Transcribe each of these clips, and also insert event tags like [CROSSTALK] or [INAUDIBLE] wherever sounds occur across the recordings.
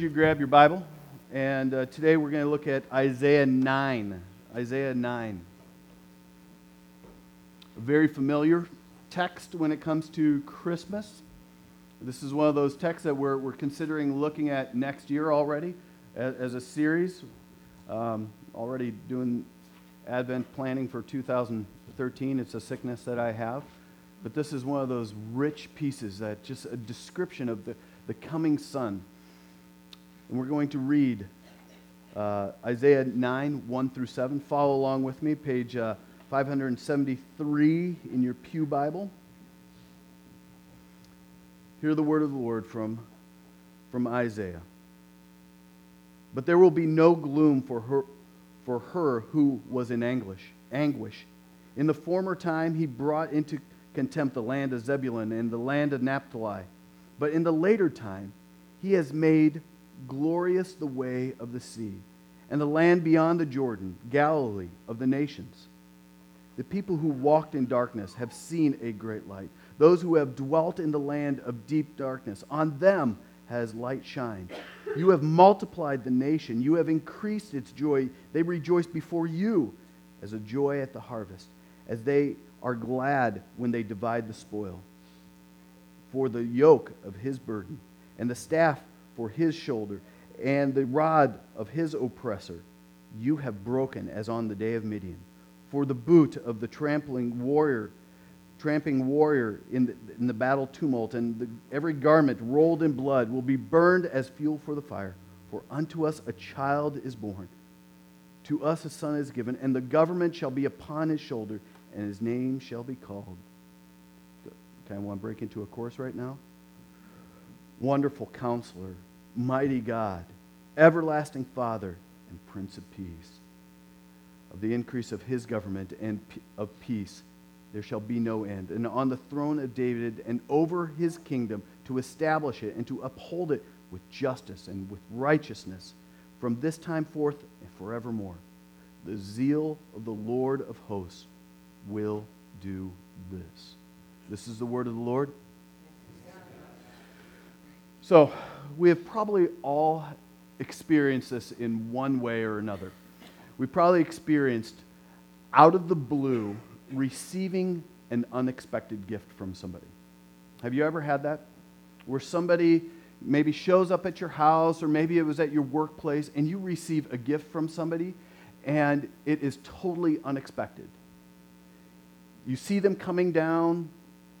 you grab your Bible. And uh, today we're going to look at Isaiah 9. Isaiah 9. A very familiar text when it comes to Christmas. This is one of those texts that we're, we're considering looking at next year already as, as a series. Um, already doing Advent planning for 2013. It's a sickness that I have. But this is one of those rich pieces that just a description of the, the coming Son. And we're going to read uh, Isaiah 9, 1 through 7. Follow along with me, page uh, 573 in your Pew Bible. Hear the word of the Lord from, from Isaiah. But there will be no gloom for her, for her who was in anguish, anguish. In the former time, he brought into contempt the land of Zebulun and the land of Naphtali. But in the later time, he has made glorious the way of the sea, and the land beyond the Jordan, Galilee of the nations. The people who walked in darkness have seen a great light. Those who have dwelt in the land of deep darkness, on them has light shined. You have multiplied the nation, you have increased its joy. They rejoice before you as a joy at the harvest, as they are glad when they divide the spoil. For the yoke of his burden, and the staff for his shoulder, and the rod of his oppressor, you have broken as on the day of Midian. For the boot of the trampling warrior, tramping warrior in the, in the battle tumult, and the, every garment rolled in blood will be burned as fuel for the fire. For unto us a child is born, to us a son is given, and the government shall be upon his shoulder, and his name shall be called. Okay, I want to break into a course right now. Wonderful counselor, mighty God, everlasting Father, and Prince of Peace. Of the increase of his government and of peace, there shall be no end. And on the throne of David and over his kingdom, to establish it and to uphold it with justice and with righteousness from this time forth and forevermore. The zeal of the Lord of hosts will do this. This is the word of the Lord. So, we have probably all experienced this in one way or another. We probably experienced out of the blue receiving an unexpected gift from somebody. Have you ever had that? Where somebody maybe shows up at your house or maybe it was at your workplace and you receive a gift from somebody and it is totally unexpected. You see them coming down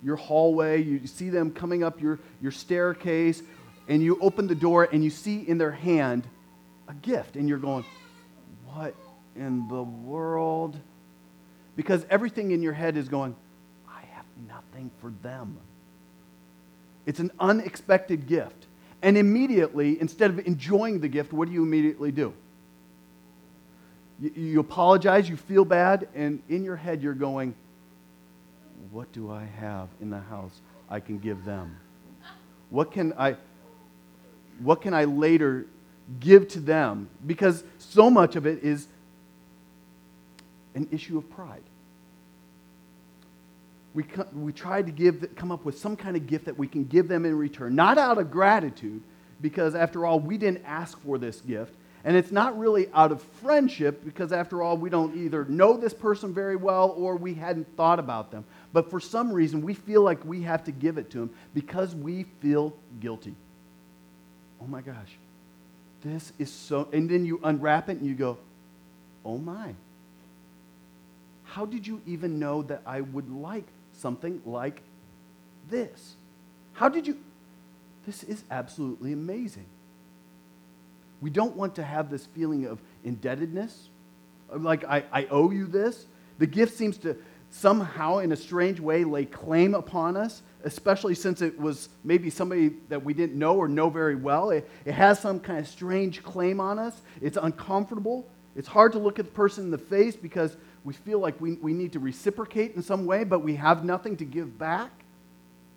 your hallway, you see them coming up your, your staircase, and you open the door and you see in their hand a gift, and you're going, What in the world? Because everything in your head is going, I have nothing for them. It's an unexpected gift. And immediately, instead of enjoying the gift, what do you immediately do? You, you apologize, you feel bad, and in your head you're going, What do I have in the house I can give them? What can I, what can I later give to them? Because so much of it is an issue of pride. We, we try to give, come up with some kind of gift that we can give them in return, not out of gratitude, because after all, we didn't ask for this gift. And it's not really out of friendship, because after all, we don't either know this person very well or we hadn't thought about them. But for some reason, we feel like we have to give it to them because we feel guilty. Oh my gosh, this is so. And then you unwrap it and you go, oh my. How did you even know that I would like something like this? How did you? This is absolutely amazing. We don't want to have this feeling of indebtedness, like I, I owe you this. The gift seems to somehow, in a strange way, lay claim upon us, especially since it was maybe somebody that we didn't know or know very well. It, it has some kind of strange claim on us. It's uncomfortable. It's hard to look at the person in the face because we feel like we, we need to reciprocate in some way, but we have nothing to give back.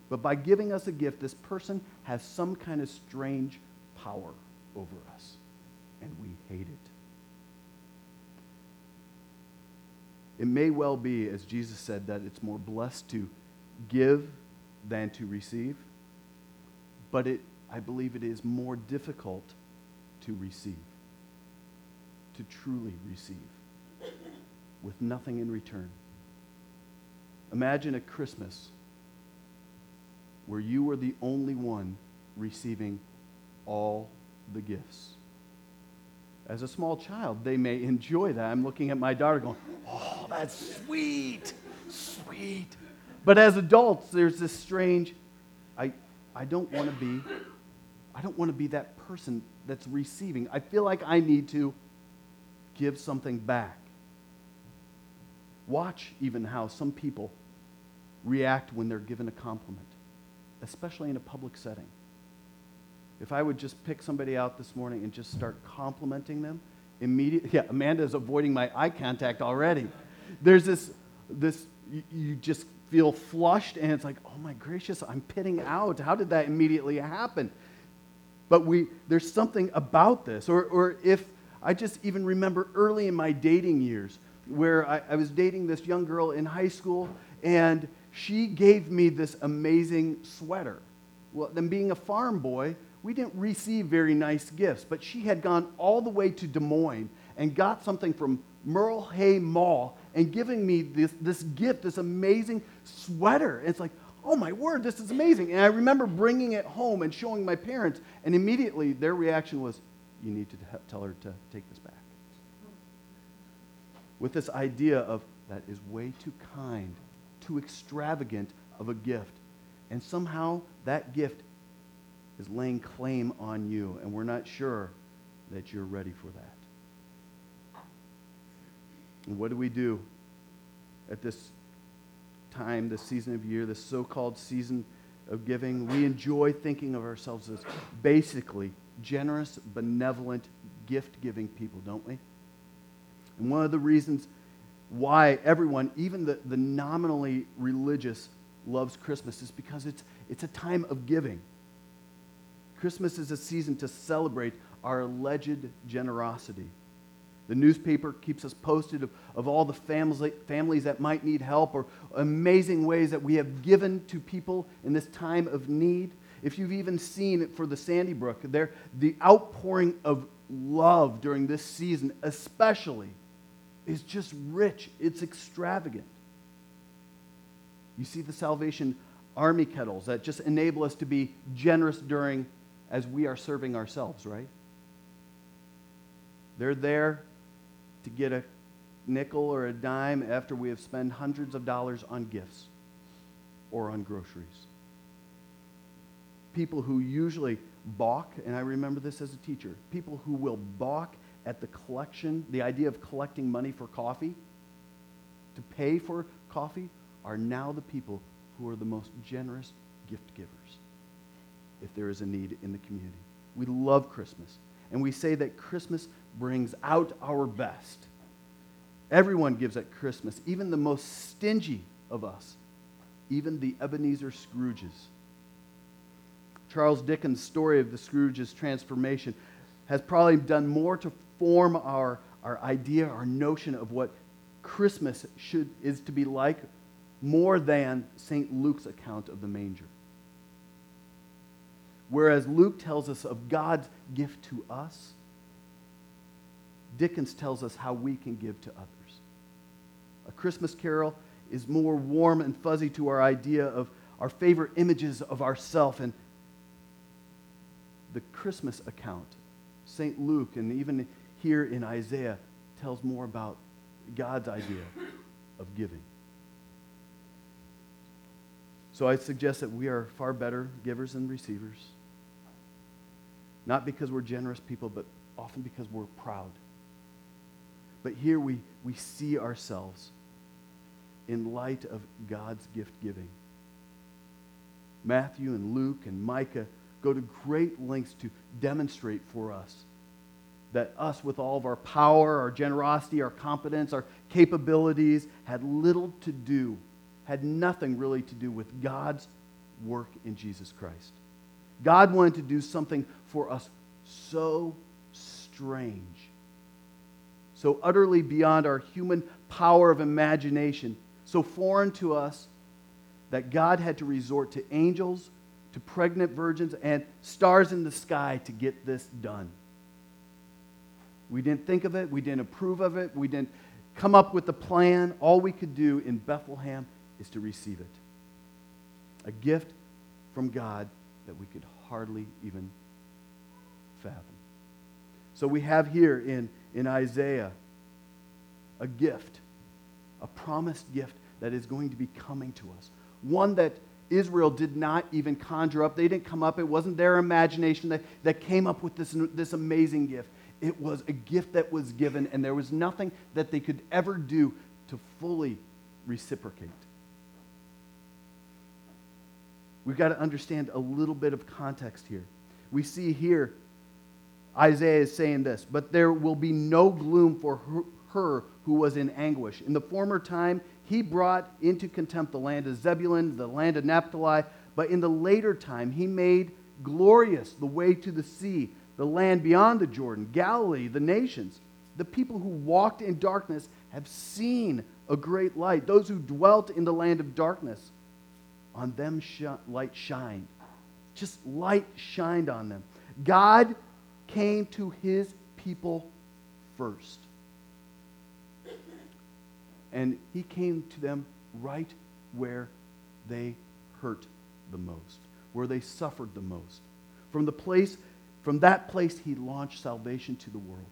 But by giving us a gift, this person has some kind of strange power over us, and we hate it. It may well be, as Jesus said, that it's more blessed to give than to receive, but it, I believe it is more difficult to receive, to truly receive, with nothing in return. Imagine a Christmas where you were the only one receiving all the gifts. As a small child, they may enjoy that. I'm looking at my daughter going, Oh, that's sweet, sweet. But as adults, there's this strange, I, I don't want to be, I don't want to be that person that's receiving. I feel like I need to give something back. Watch even how some people react when they're given a compliment, especially in a public setting. If I would just pick somebody out this morning and just start complimenting them, immediately, [LAUGHS] yeah, Amanda's avoiding my eye contact already. There's this, this, you, you just feel flushed and it's like, oh my gracious, I'm pitting out. How did that immediately happen? But we, there's something about this. Or, or if I just even remember early in my dating years where I, I was dating this young girl in high school and she gave me this amazing sweater. Well, then being a farm boy, we didn't receive very nice gifts, but she had gone all the way to Des Moines and got something from Merle Hay Mall and giving me this, this gift, this amazing sweater. And it's like, oh my word, this is amazing. And I remember bringing it home and showing my parents, and immediately their reaction was, you need to tell her to take this back. With this idea of, that is way too kind, too extravagant of a gift. And somehow that gift is laying claim on you, and we're not sure that you're ready for that. And what do we do at this time, this season of year, this so called season of giving? We enjoy thinking of ourselves as basically generous, benevolent, gift giving people, don't we? And one of the reasons why everyone, even the, the nominally religious, loves Christmas is because it's, it's a time of giving. Christmas is a season to celebrate our alleged generosity. The newspaper keeps us posted of, of all the families, families that might need help or amazing ways that we have given to people in this time of need. If you've even seen it for the Sandy Hook, there, the outpouring of love during this season, especially, is just rich. It's extravagant. You see the Salvation Army kettles that just enable us to be generous during as we are serving ourselves, right? They're there to get a nickel or a dime after we have spent hundreds of dollars on gifts or on groceries. People who usually balk, and I remember this as a teacher, people who will balk at the collection, the idea of collecting money for coffee, to pay for coffee, are now the people who are the most generous gift givers if there is a need in the community. We love Christmas, and we say that Christmas brings out our best. Everyone gives at Christmas, even the most stingy of us, even the Ebenezer Scrooges. Charles Dickens' story of the Scrooge's transformation has probably done more to form our, our idea, our notion of what Christmas should, is to be like, more than St. Luke's account of the manger. Whereas Luke tells us of God's gift to us, Dickens tells us how we can give to others. A Christmas carol is more warm and fuzzy to our idea of our favorite images of ourself and the Christmas account, St. Luke, and even here in Isaiah, tells more about God's idea of giving. So I suggest that we are far better givers than receivers. Not because we're generous people, but often because we're proud. But here we, we see ourselves in light of God's gift giving. Matthew and Luke and Micah go to great lengths to demonstrate for us that us, with all of our power, our generosity, our competence, our capabilities, had little to do, had nothing really to do with God's work in Jesus Christ. God wanted to do something for us so strange, so utterly beyond our human power of imagination, so foreign to us that God had to resort to angels, to pregnant virgins, and stars in the sky to get this done. We didn't think of it. We didn't approve of it. We didn't come up with the plan. All we could do in Bethlehem is to receive it. A gift from God that we could hardly even fathom. So we have here in, in Isaiah a gift, a promised gift that is going to be coming to us. One that Israel did not even conjure up. They didn't come up. It wasn't their imagination that, that came up with this, this amazing gift. It was a gift that was given, and there was nothing that they could ever do to fully reciprocate. We've got to understand a little bit of context here. We see here Isaiah is saying this, but there will be no gloom for her, who was in anguish. In the former time, he brought into contempt the land of Zebulun, the land of Naphtali, but in the later time, he made glorious the way to the sea the land beyond the Jordan, Galilee, the nations. The people who walked in darkness have seen a great light. Those who dwelt in the land of darkness, on them sh- light shined. Just light shined on them. God came to his people first. And he came to them right where they hurt the most, where they suffered the most. From the place from that place, he launched salvation to the world.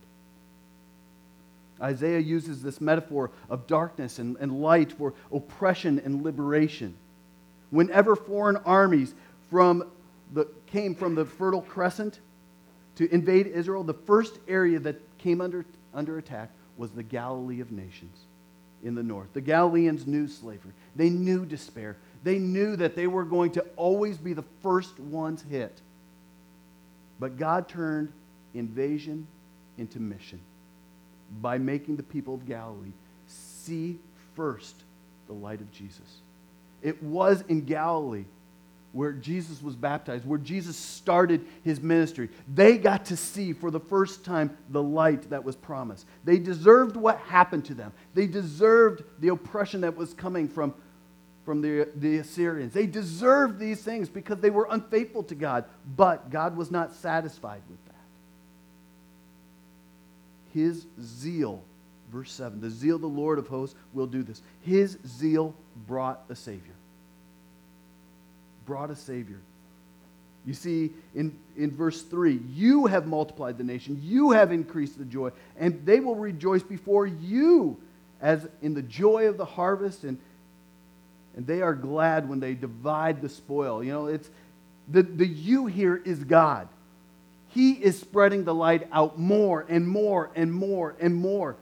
Isaiah uses this metaphor of darkness and, and light for oppression and liberation. Whenever foreign armies from the, came from the Fertile Crescent to invade Israel, the first area that came under, under attack was the Galilee of nations in the north. The Galileans knew slavery, they knew despair, they knew that they were going to always be the first ones hit. But God turned invasion into mission by making the people of Galilee see first the light of Jesus. It was in Galilee where Jesus was baptized, where Jesus started his ministry. They got to see for the first time the light that was promised. They deserved what happened to them, they deserved the oppression that was coming from from the, the Assyrians. They deserved these things because they were unfaithful to God, but God was not satisfied with that. His zeal, verse 7, the zeal of the Lord of hosts will do this. His zeal brought a Savior. Brought a Savior. You see in, in verse 3 you have multiplied the nation, you have increased the joy, and they will rejoice before you as in the joy of the harvest and and they are glad when they divide the spoil. You know, it's the, the you here is God. He is spreading the light out more and more and more and more.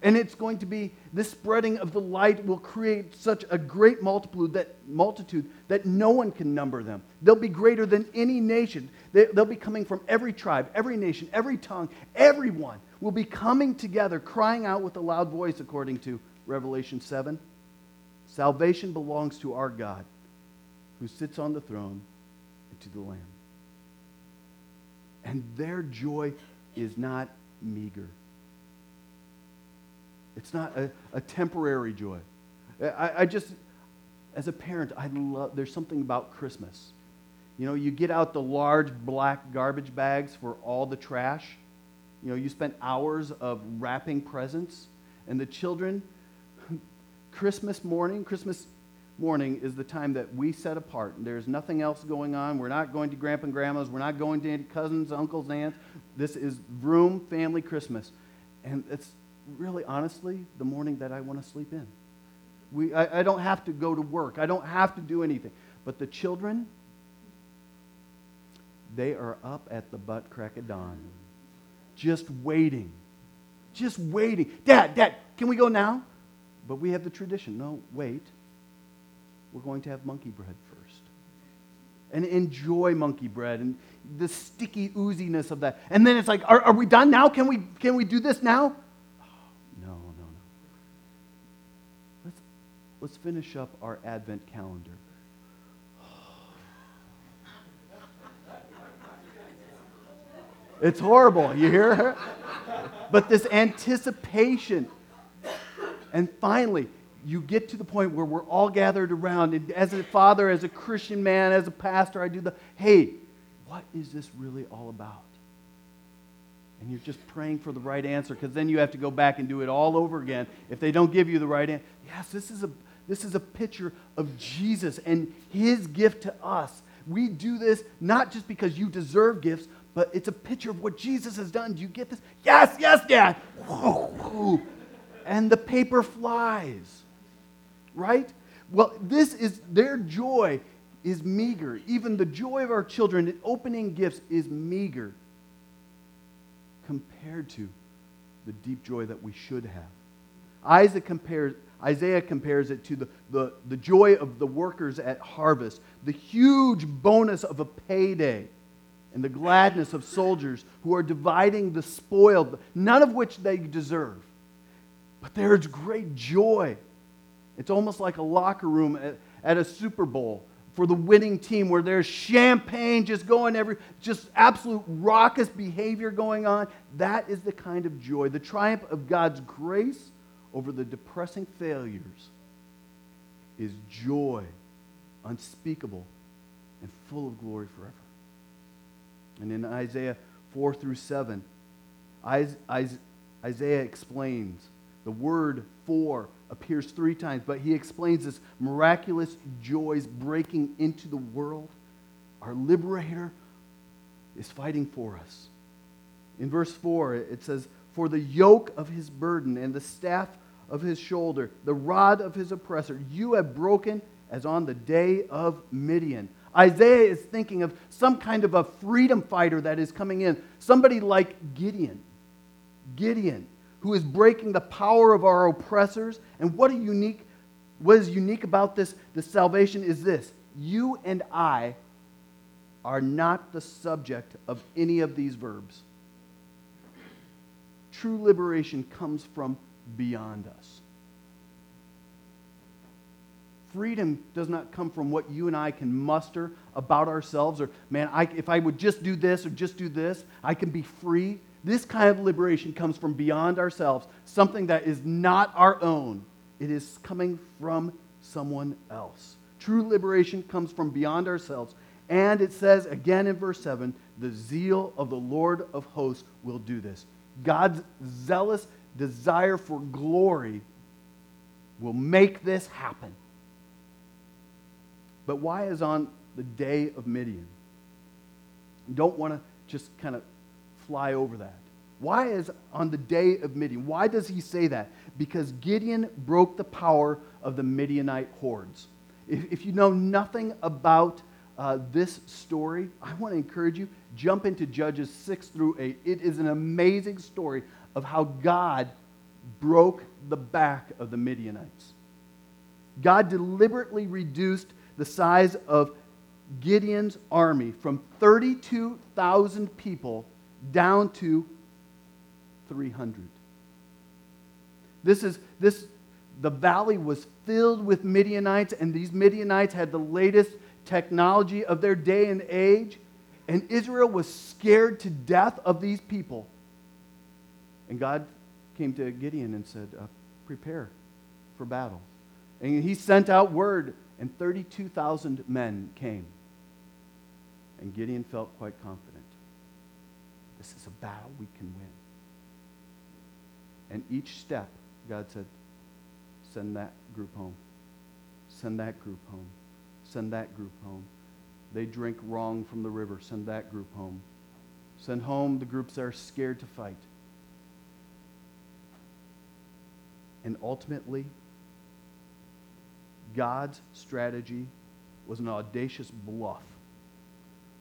And it's going to be this spreading of the light will create such a great multitude that, multitude that no one can number them. They'll be greater than any nation. They, they'll be coming from every tribe, every nation, every tongue. Everyone will be coming together, crying out with a loud voice, according to Revelation 7. Salvation belongs to our God who sits on the throne and to the Lamb. And their joy is not meager. It's not a, a temporary joy. I, I, just, as a parent, I love, there's something about Christmas. You know, you get out the large black garbage bags for all the trash. You know, you spend hours of wrapping presents, and the children, [LAUGHS] Christmas morning, Christmas morning is the time that we set apart. There's nothing else going on. We're not going to grandpa and grandma's. We're not going to cousins, uncles, aunts. This is room family Christmas. And it's really, honestly, the morning that I want to sleep in. We, I, I don't have to go to work. I don't have to do anything. But the children, they are up at the butt crack of dawn, just waiting. Just waiting. Dad, Dad, can we go now? But we have the tradition. No, wait. We're going to have monkey bread first. And enjoy monkey bread and the sticky ooziness of that. And then it's like, are, are we done now? Can we, can we do this now? Oh, no, no, no. Let's, let's finish up our Advent calendar. It's horrible, you hear? But this anticipation and finally, you get to the point where we're all gathered around. And as a father, as a Christian man, as a pastor, I do the, hey, what is this really all about? And you're just praying for the right answer because then you have to go back and do it all over again if they don't give you the right answer. Yes, this is a this is a picture of Jesus and his gift to us. We do this not just because you deserve gifts, but it's a picture of what Jesus has done. Do you get this? Yes, yes, Dad. And the paper flies. Right? Well, this is their joy is meager. Even the joy of our children in opening gifts is meager compared to the deep joy that we should have. Isaac compares, Isaiah compares it to the, the, the joy of the workers at harvest, the huge bonus of a payday, and the gladness of soldiers who are dividing the spoil, none of which they deserve. But there is great joy. It's almost like a locker room at, at a Super Bowl for the winning team where there's champagne just going every just absolute raucous behavior going on that is the kind of joy the triumph of god's grace over the depressing failures is joy unspeakable and full of glory forever and in isaiah 4 through 7 isaiah explains the word for appears three times, but he explains this miraculous joys breaking into the world. Our liberator is fighting for us. In verse 4, it says, For the yoke of his burden and the staff of his shoulder, the rod of his oppressor, you have broken as on the day of Midian. Isaiah is thinking of some kind of a freedom fighter that is coming in, somebody like Gideon. Gideon who is breaking the power of our oppressors. And what, a unique, what is unique about this, this salvation is this you and I are not the subject of any of these verbs. True liberation comes from beyond us. Freedom does not come from what you and I can muster about ourselves, or, man, I, if I would just do this or just do this, I can be free. This kind of liberation comes from beyond ourselves, something that is not our own. It is coming from someone else. True liberation comes from beyond ourselves. And it says again in verse 7 the zeal of the Lord of hosts will do this. God's zealous desire for glory will make this happen. But why is on the day of Midian? You don't want to just kind of fly over that. Why is on the day of Midian? Why does he say that? Because Gideon broke the power of the Midianite hordes. If, if you know nothing about uh, this story, I want to encourage you, jump into Judges 6 through 8. It is an amazing story of how God broke the back of the Midianites. God deliberately reduced the size of Gideon's army from 32,000 people down to 300. This is this the valley was filled with Midianites, and these Midianites had the latest technology of their day and age, and Israel was scared to death of these people. And God came to Gideon and said, uh, Prepare for battle. And he sent out word, and 32,000 men came. And Gideon felt quite confident. This is a battle we can win. And each step, God said, send that group home. Send that group home. Send that group home. They drink wrong from the river. Send that group home. Send home the groups that are scared to fight. And ultimately, God's strategy was an audacious bluff,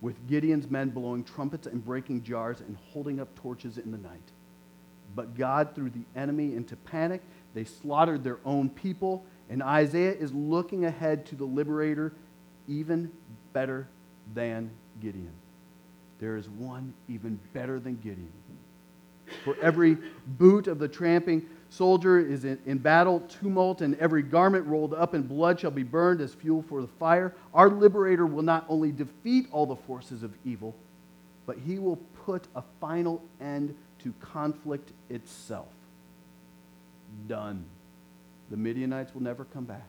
with Gideon's men blowing trumpets and breaking jars and holding up torches in the night. But God threw the enemy into panic. They slaughtered their own people. And Isaiah is looking ahead to the liberator even better than Gideon. There is one even better than Gideon. For every boot of the tramping soldier is in, in, battle, tumult, and every garment rolled up in blood shall be burned as fuel for the fire. Our liberator will not only defeat all the forces of evil, but he will put a final end to conflict itself. Done. The Midianites will never come back.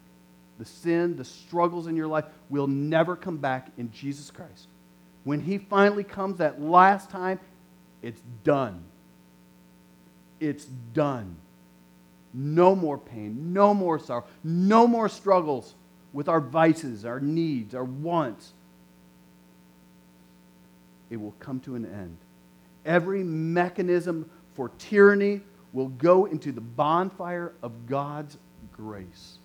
The sin, the struggles in your life will never come back in Jesus Christ. When He finally comes that last time, it's done. It's done. No more pain, no more sorrow, no more struggles with our vices, our needs, our wants. It will come to an end. Every mechanism for tyranny will go into the bonfire of God's grace.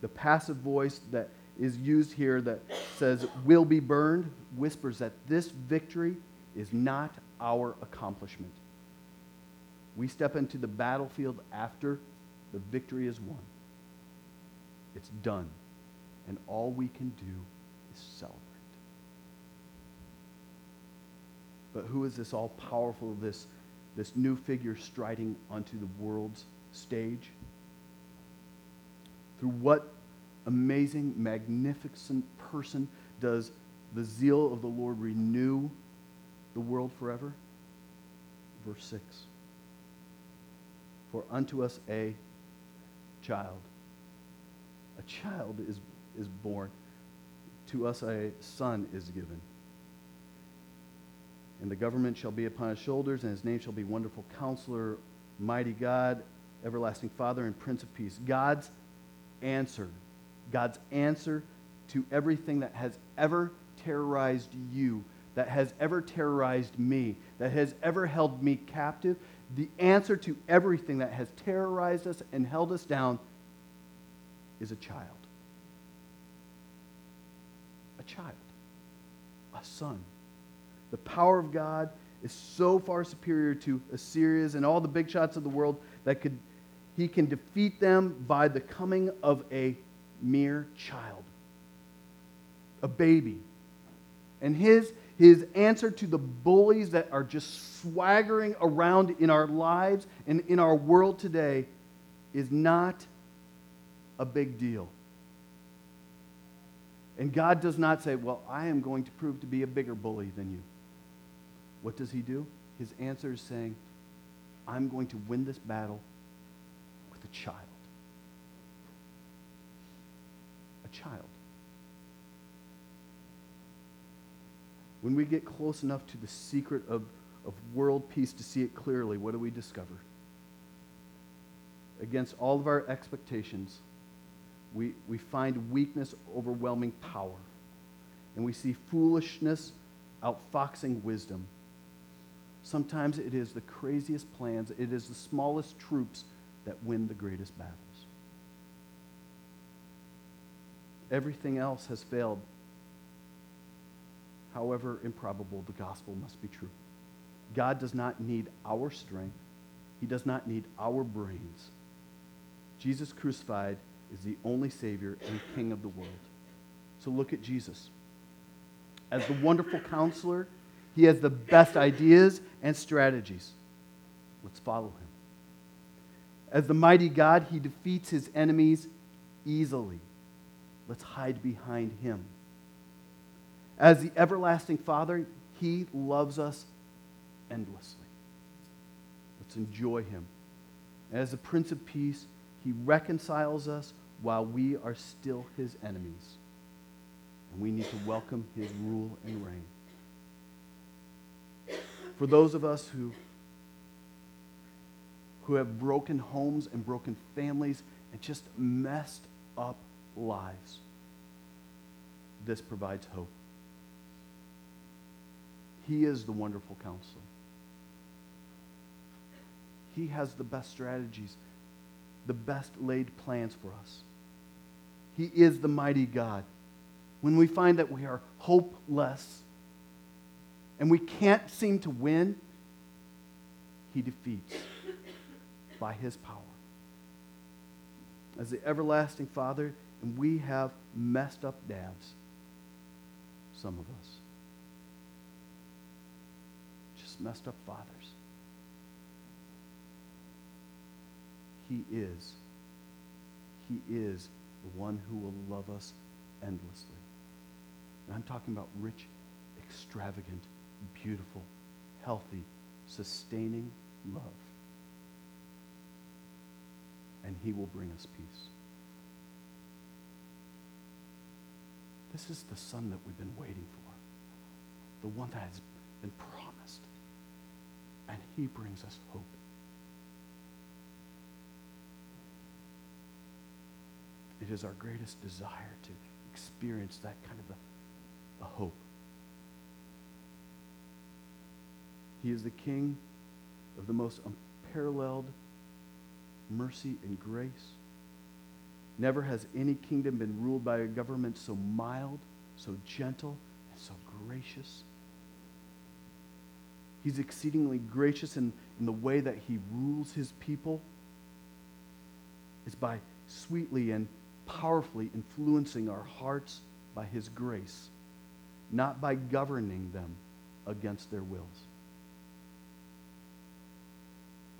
The passive voice that is used here that says will be burned whispers that this victory is not our accomplishment. We step into the battlefield after the victory is won. It's done. And all we can do is celebrate. But who is this all powerful, this, this new figure striding onto the world's stage? Through what amazing, magnificent person does the zeal of the Lord renew the world forever? Verse 6 For unto us a child, a child is, is born, to us a son is given. And the government shall be upon his shoulders, and his name shall be Wonderful Counselor, Mighty God, Everlasting Father, and Prince of Peace. God's answer, God's answer to everything that has ever terrorized you, that has ever terrorized me, that has ever held me captive, the answer to everything that has terrorized us and held us down is a child. A child. A son. The power of God is so far superior to Assyria's and all the big shots of the world that could he can defeat them by the coming of a mere child, a baby. And his, his answer to the bullies that are just swaggering around in our lives and in our world today is not a big deal. And God does not say, Well, I am going to prove to be a bigger bully than you. What does he do? His answer is saying, I'm going to win this battle with a child. A child. When we get close enough to the secret of, of world peace to see it clearly, what do we discover? Against all of our expectations, we, we find weakness overwhelming power. And we see foolishness outfoxing wisdom. Sometimes it is the craziest plans, it is the smallest troops that win the greatest battles. Everything else has failed. However improbable, the gospel must be true. God does not need our strength, He does not need our brains. Jesus crucified is the only Savior and King of the world. So look at Jesus. As the wonderful counselor, he has the best ideas and strategies. Let's follow him. As the mighty God, he defeats his enemies easily. Let's hide behind him. As the everlasting Father, he loves us endlessly. Let's enjoy him. As the Prince of Peace, he reconciles us while we are still his enemies. And we need to welcome his rule and reign. For those of us who, who have broken homes and broken families and just messed up lives, this provides hope. He is the wonderful counselor. He has the best strategies, the best laid plans for us. He is the mighty God. When we find that we are hopeless, and we can't seem to win, he defeats by his power. As the everlasting Father, and we have messed up dads, some of us. Just messed up fathers. He is. He is the one who will love us endlessly. And I'm talking about rich, extravagant, beautiful, healthy, sustaining love. And he will bring us peace. This is the son that we've been waiting for, the one that has been promised. and he brings us hope. It is our greatest desire to experience that kind of a, a hope. He is the King of the most unparalleled mercy and grace. Never has any kingdom been ruled by a government so mild, so gentle, and so gracious. He's exceedingly gracious in, in the way that he rules his people. It's by sweetly and powerfully influencing our hearts by his grace, not by governing them against their wills,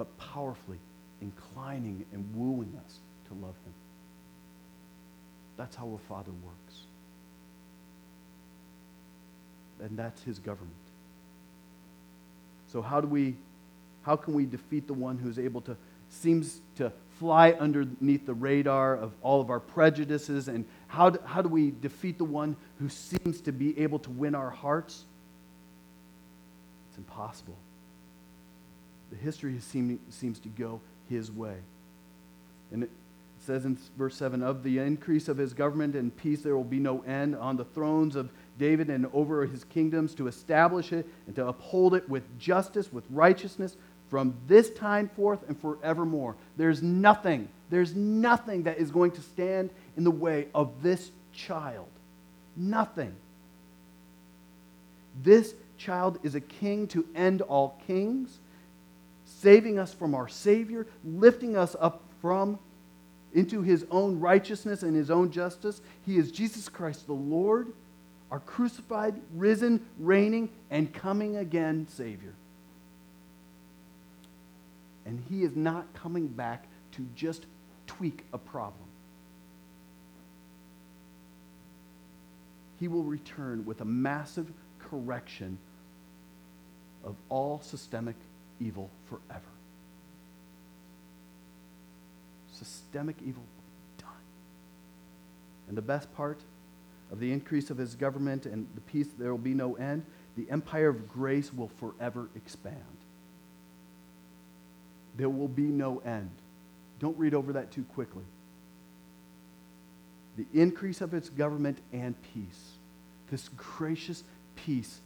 but powerfully inclining and wooing us to love him. That's how a father works. And that's his government. So how do we how can we defeat the one who's able to seems to fly underneath the radar of all of our prejudices and how do, how do we defeat the one who seems to be able to win our hearts? It's impossible. The history seem, seems to go his way. And it says in verse 7 Of the increase of his government and peace there will be no end on the thrones of David and over his kingdoms to establish it and to uphold it with justice, with righteousness from this time forth and forevermore. There's nothing, there's nothing that is going to stand in the way of this child. Nothing. This child is a king to end all kings, saving us from our Savior, lifting us up from into his own righteousness and his own justice. He is Jesus Christ the Lord our crucified, risen, reigning, and coming again Savior. And He is not coming back to just tweak a problem. He will return with a massive correction of all systemic evil forever. Systemic evil done. And the best part of the increase of his government and the peace, there will be no end. The empire of grace will forever expand. There will be no end. Don't read over that too quickly. The increase of its government and peace, this gracious peace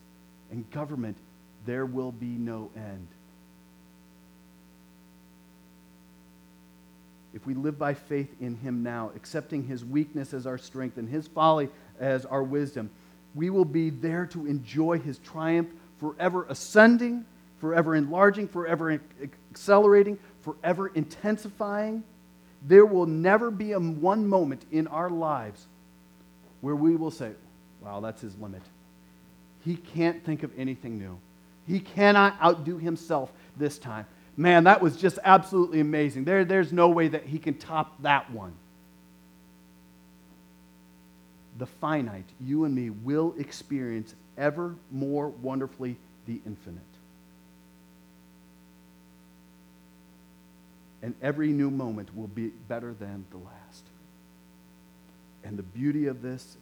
and government, there will be no end. If we live by faith in him now, accepting his weakness as our strength and his folly as our wisdom, we will be there to enjoy his triumph, forever ascending, forever enlarging, forever accelerating, forever intensifying. There will never be a one moment in our lives where we will say, wow, that's his limit. He can't think of anything new. He cannot outdo himself this time. Man, that was just absolutely amazing. There, there's no way that he can top that one. The finite, you and me, will experience ever more wonderfully the infinite. And every new moment will be better than the last. And the beauty of this,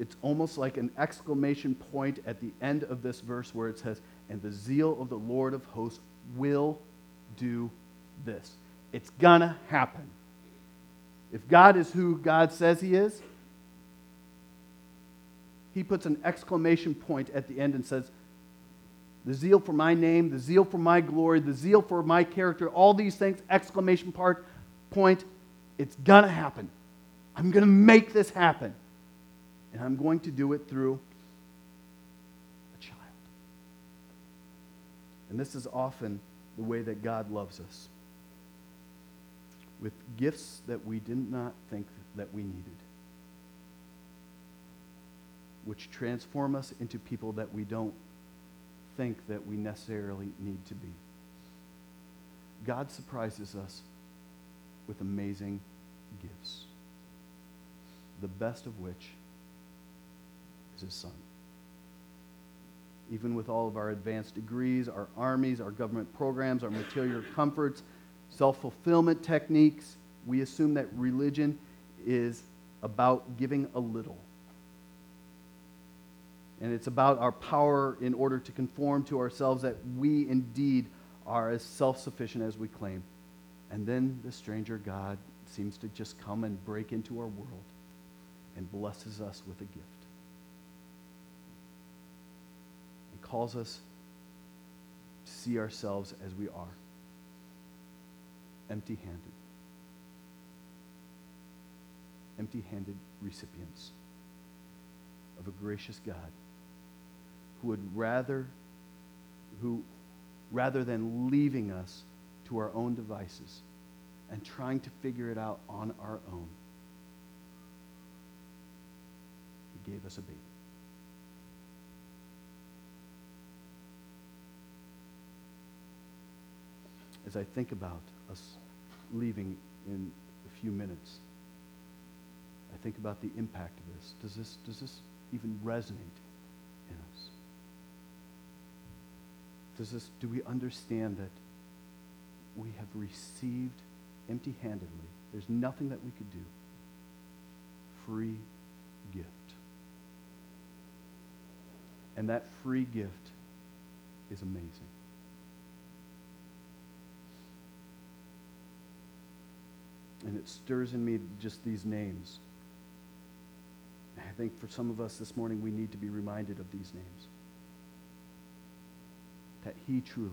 it's almost like an exclamation point at the end of this verse where it says, And the zeal of the Lord of hosts will do this. It's gonna happen. If God is who God says He is, He puts an exclamation point at the end and says, The zeal for my name, the zeal for my glory, the zeal for my character, all these things, exclamation part, point, it's gonna happen. I'm gonna make this happen. And I'm going to do it through And this is often the way that God loves us with gifts that we did not think that we needed, which transform us into people that we don't think that we necessarily need to be. God surprises us with amazing gifts, the best of which is his son even with all of our advanced degrees, our armies, our government programs, our material [COUGHS] comforts, self fulfillment techniques, we assume that religion is about giving a little. And it's about our power in order to conform to ourselves that we indeed are as self sufficient as we claim. And then the stranger God seems to just come and break into our world and blesses us with a gift. And calls us to see ourselves as we are empty handed. Empty handed recipients of a gracious God who would rather, who, rather than leaving us to our own devices and trying to figure it out on our own, He gave us a baby. As I think about us leaving in a few minutes, I think about the impact of this. Does this, does this even resonate in us? Does this, do we understand that we have received empty handedly? There's nothing that we could do. Free gift. And that free gift is amazing. And it stirs in me just these names. I think for some of us this morning, we need to be reminded of these names. That He truly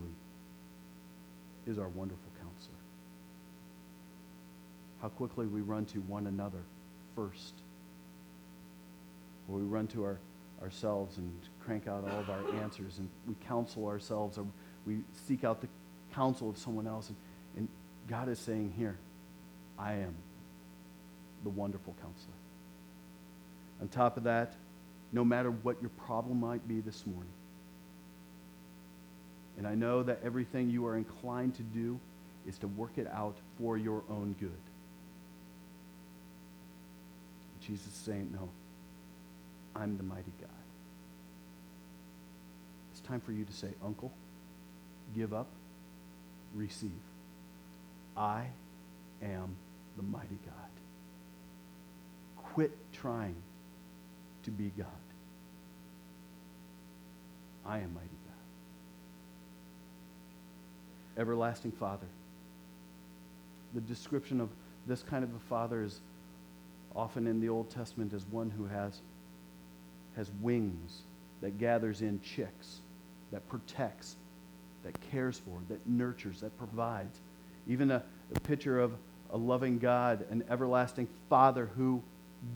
is our wonderful counselor. How quickly we run to one another first. Or we run to our, ourselves and crank out all of our answers, and we counsel ourselves, or we seek out the counsel of someone else. And, and God is saying here, I am the wonderful counselor. On top of that, no matter what your problem might be this morning, and I know that everything you are inclined to do is to work it out for your own good. Jesus is saying, No, I'm the mighty God. It's time for you to say, Uncle, give up, receive. I am the mighty God. Quit trying to be God. I am mighty God. Everlasting Father. The description of this kind of a father is often in the Old Testament as one who has, has wings, that gathers in chicks, that protects, that cares for, that nurtures, that provides. Even a, a picture of a loving God, an everlasting Father who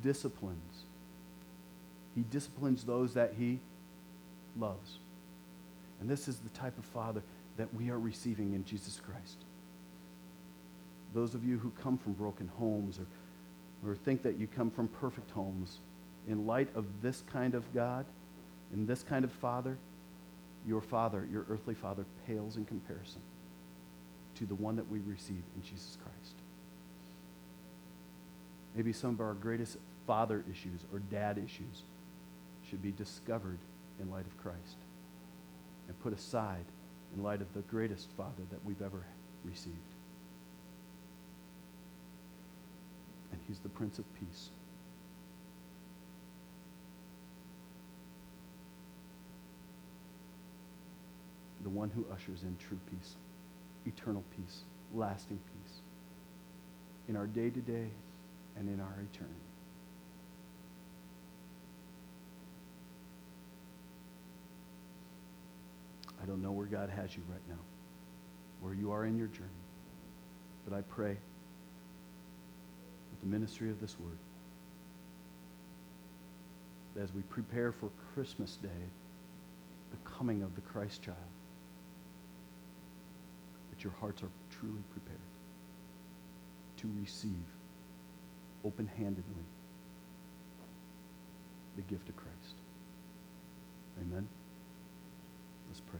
disciplines. He disciplines those that he loves. And this is the type of Father that we are receiving in Jesus Christ. Those of you who come from broken homes or, or think that you come from perfect homes, in light of this kind of God, in this kind of Father, your Father, your earthly Father, pales in comparison to the one that we receive in Jesus Christ. Maybe some of our greatest father issues or dad issues should be discovered in light of Christ and put aside in light of the greatest Father that we've ever received. And He's the Prince of Peace. The one who ushers in true peace, eternal peace, lasting peace in our day to day and in our eternity. I don't know where God has you right now, where you are in your journey. But I pray with the ministry of this word that as we prepare for Christmas Day, the coming of the Christ child, that your hearts are truly prepared to receive open handedly the gift of Christ. Amen. Let's pray.